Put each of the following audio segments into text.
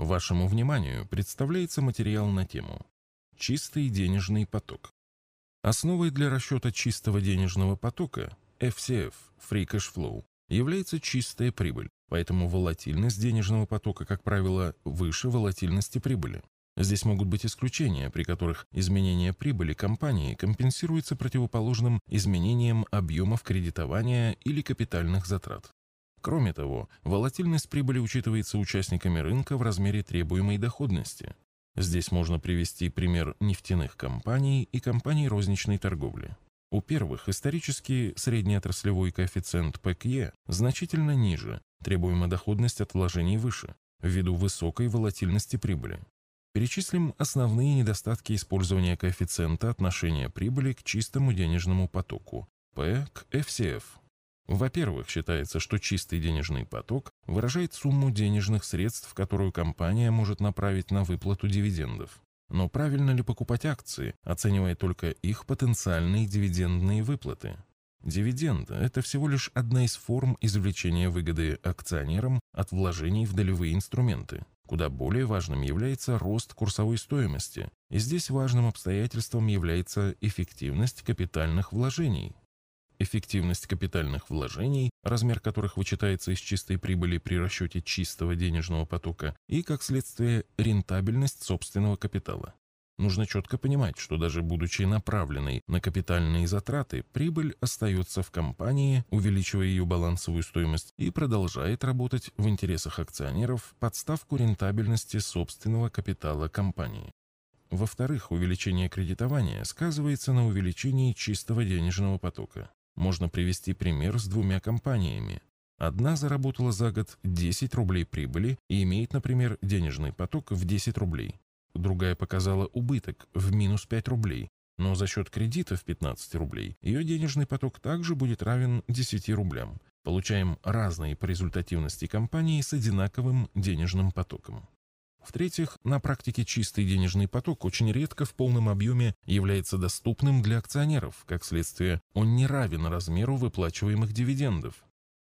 Вашему вниманию представляется материал на тему «Чистый денежный поток». Основой для расчета чистого денежного потока FCF – Free Cash Flow является чистая прибыль, поэтому волатильность денежного потока, как правило, выше волатильности прибыли. Здесь могут быть исключения, при которых изменение прибыли компании компенсируется противоположным изменением объемов кредитования или капитальных затрат. Кроме того, волатильность прибыли учитывается участниками рынка в размере требуемой доходности. Здесь можно привести пример нефтяных компаний и компаний розничной торговли. У первых исторически среднеотраслевой коэффициент ПКЕ значительно ниже, требуемая доходность от вложений выше, ввиду высокой волатильности прибыли. Перечислим основные недостатки использования коэффициента отношения прибыли к чистому денежному потоку, P к FCF. Во-первых, считается, что чистый денежный поток выражает сумму денежных средств, которую компания может направить на выплату дивидендов. Но правильно ли покупать акции, оценивая только их потенциальные дивидендные выплаты? Дивиденд – это всего лишь одна из форм извлечения выгоды акционерам от вложений в долевые инструменты. Куда более важным является рост курсовой стоимости, и здесь важным обстоятельством является эффективность капитальных вложений. Эффективность капитальных вложений, размер которых вычитается из чистой прибыли при расчете чистого денежного потока, и, как следствие, рентабельность собственного капитала. Нужно четко понимать, что даже будучи направленной на капитальные затраты, прибыль остается в компании, увеличивая ее балансовую стоимость и продолжает работать в интересах акционеров под ставку рентабельности собственного капитала компании. Во-вторых, увеличение кредитования сказывается на увеличении чистого денежного потока. Можно привести пример с двумя компаниями. Одна заработала за год 10 рублей прибыли и имеет, например, денежный поток в 10 рублей. Другая показала убыток в минус 5 рублей, но за счет кредита в 15 рублей ее денежный поток также будет равен 10 рублям. Получаем разные по результативности компании с одинаковым денежным потоком. В-третьих, на практике чистый денежный поток очень редко в полном объеме является доступным для акционеров, как следствие, он не равен размеру выплачиваемых дивидендов.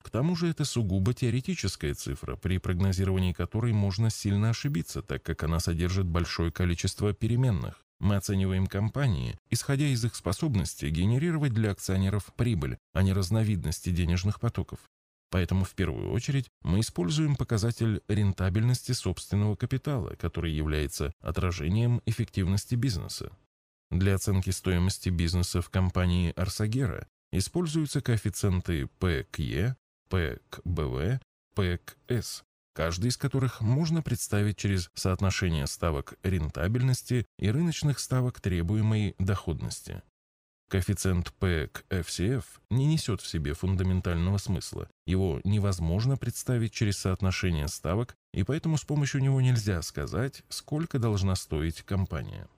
К тому же это сугубо теоретическая цифра, при прогнозировании которой можно сильно ошибиться, так как она содержит большое количество переменных. Мы оцениваем компании, исходя из их способности генерировать для акционеров прибыль, а не разновидности денежных потоков. Поэтому в первую очередь мы используем показатель рентабельности собственного капитала, который является отражением эффективности бизнеса. Для оценки стоимости бизнеса в компании Арсагера используются коэффициенты P к E, P к BV, P к S, каждый из которых можно представить через соотношение ставок рентабельности и рыночных ставок требуемой доходности. Коэффициент P к FCF не несет в себе фундаментального смысла. Его невозможно представить через соотношение ставок, и поэтому с помощью него нельзя сказать, сколько должна стоить компания.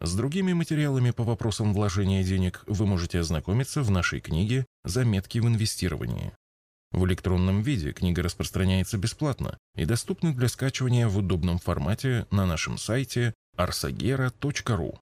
С другими материалами по вопросам вложения денег вы можете ознакомиться в нашей книге «Заметки в инвестировании». В электронном виде книга распространяется бесплатно и доступна для скачивания в удобном формате на нашем сайте arsagera.ru.